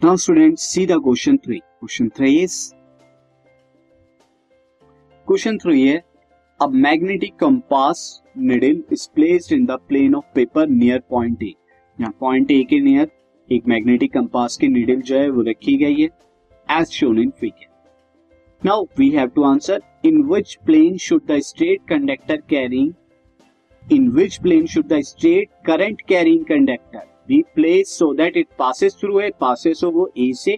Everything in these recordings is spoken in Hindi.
Now students see the question 3. Question 3 is Question 3 है a magnetic compass needle is placed in the plane of paper near point A. यहाँ point A के नियर एक मैग्नेटिक कंपास की नीडल जो है वो रखी गई है as shown in figure now we have to answer in which plane should the straight conductor carrying in which plane should the straight current carrying conductor be place so that it passes through A passes हो वो ए से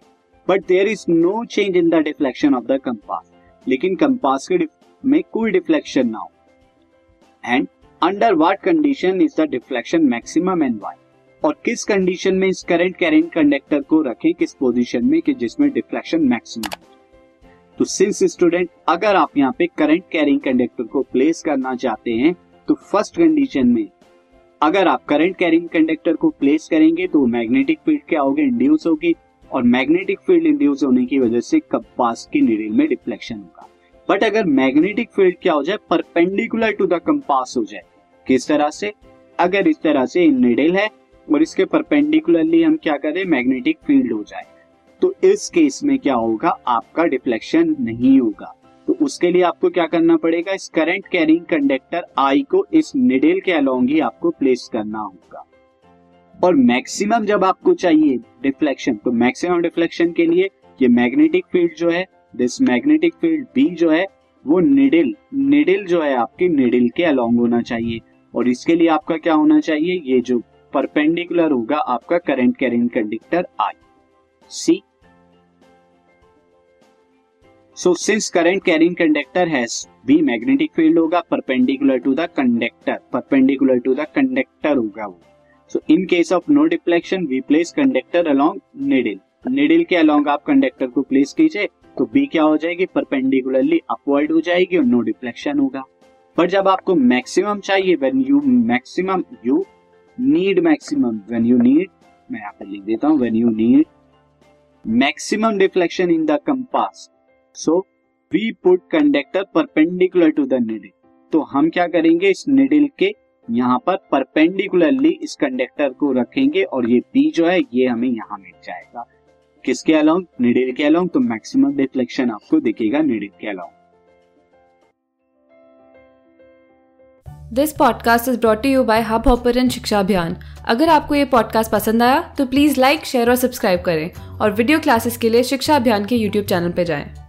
but there is no change in the deflection of the compass लेकिन कंपास के में कोई डिफ्लेक्शन ना हो and under what condition is the deflection maximum and why और किस कंडीशन में इस करंट कैरिंग कंडक्टर को रखें, किस पोजीशन में, कि जिसमें डिफ्लेक्शन मैक्सिमम हो? तो सिंस स्टूडेंट अगर आप यहाँ पे करंट कैरिंग कंडक्टर को प्लेस करना चाहते हैं तो फ़र्स्ट कंडीशन में अगर आप करंट कैरिंग कंडक्टर को प्लेस करेंगे तो मैग्नेटिक फ़ील्ड क्या होगी इंड्यूस होगी और मैग्नेटिक फ़ील्ड इंड्यूस होने की वजह से कंपास की निडल में डिफ्लेक्शन होगा। बट अगर मैग्नेटिक फ़ील्ड क्या हो जाए परपेंडिकुलर टू द कंपास हो जाए, किस तरह से? अगर इस तरह से निडल है और इसके परपेंडिकुलरली हम क्या करें? मैग्नेटिक फ़ील्ड हो जाए। तो इस केस में क्या होगा? आपका डिफ्लेक्शन नहीं होगा। उसके लिए आपको क्या करना पड़ेगा? इस करंट कैरिंग कंडक्टर आई को इस निडल के अलोंग ही आपको प्लेस करना होगा। और मैक्सिमम जब आपको चाहिए डिफ्लेक्शन तो मैक्सिमम डिफ्लेक्शन के लिए ये मैग्नेटिक फ़ील्ड जो है दिस मैग्नेटिक फ़ील्ड बी जो है, वो निडल निडल जो है आपके निडल के अलोंग होना चाहिए। और इसके लिए आपका क्या होना चाहिए? ये जो परपेंडिकुलर होगा आपका current carrying conductor I see so since current carrying conductor has भी मैग्नेटिक फ़ील्ड होगा perpendicular to the conductor perpendicular to the conductor होगा वो। So in case of no deflection we place conductor along needle needle के अलोंग आप कंडक्टर को प्लेस कीजिए तो बी क्या हो जाएगी? परपेंडिकुलरली अपवर्ड हो जाएगी और नो डिफ्लेक्शन होगा। पर जब आपको मैक्सिमम चाहिए when you maximum you need maximum when you need मैं यहाँ पर लिख देता हूँ when you need maximum deflection in the compass so we put conductor perpendicular to the needle तो हम क्या करेंगे? इस निडल के यहाँ पर परपेंडिकुलरली इस कंडक्टर को रखेंगे और ये बी जो है, ये हमें यहाँ मिल जाएगा। किसके अलाउंग निडल के अलाउंग तो मैक्सिमम डिफ्लेक्शन आपको दिखेगा निडल के along this podcast is brought you by hub hopper Shiksha Abhiyan अगर आपको ये पॉडकास्ट पसंद आया तो प्लीज़ लाइक शेयर और सब्सक्राइब करें और वीडियो क्लासेस के लिए शिक्षा अभियान के यूट्यूब चैनल पर जाएँ।